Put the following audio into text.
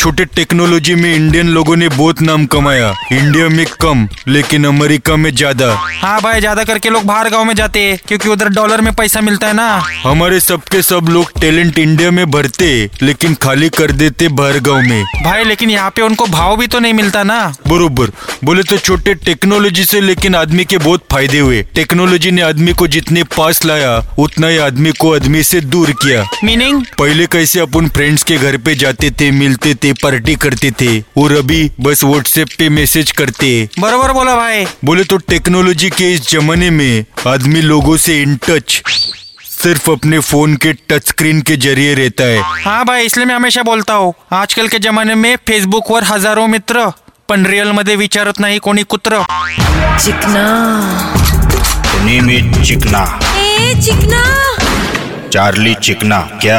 छोटे टेक्नोलॉजी में इंडियन लोगों ने बहुत नाम कमाया। इंडिया में कम लेकिन अमेरिका में ज़्यादा। हाँ भाई ज़्यादा करके लोग बाहर गाँव में जाते हैं क्योंकि उधर डॉलर में पैसा मिलता है ना। हमारे सबके सब लोग टैलेंट इंडिया में भरते लेकिन खाली कर देते बाहर गाँव में। भाई लेकिन यहाँ पे उनको भाव भी तो नहीं मिलता ना। बरोबर। बोले तो छोटे टेक्नोलॉजी से लेकिन आदमी के बहुत फ़ायदे हुए। टेक्नोलॉजी ने आदमी को जितने पास लाया उतना ही आदमी को आदमी से दूर किया। मीनिंग पहले कैसे अपन फ्रेंड्स के घर पे जाते थे मिलते थे पार्टी करते थे। और अभी बस व्हाट्सएप पे मैसेज करते। बरोबर बोला भाई। बोले तो टेक्नोलॉजी के इस जमाने में आदमी लोगों से इन टच सिर्फ़ अपने फ़ोन के टच स्क्रीन के ज़रिए रहता है। हाँ भाई इसलिए मैं हमेशा बोलता हूँ आजकल के जमाने में फेसबुक वर हजारो मित्र पण रिअल मध्ये विचारत नाही कोणी कुत्र। चिकना। The name is Chikna. A चिकना। चार्ली चिकना क्या?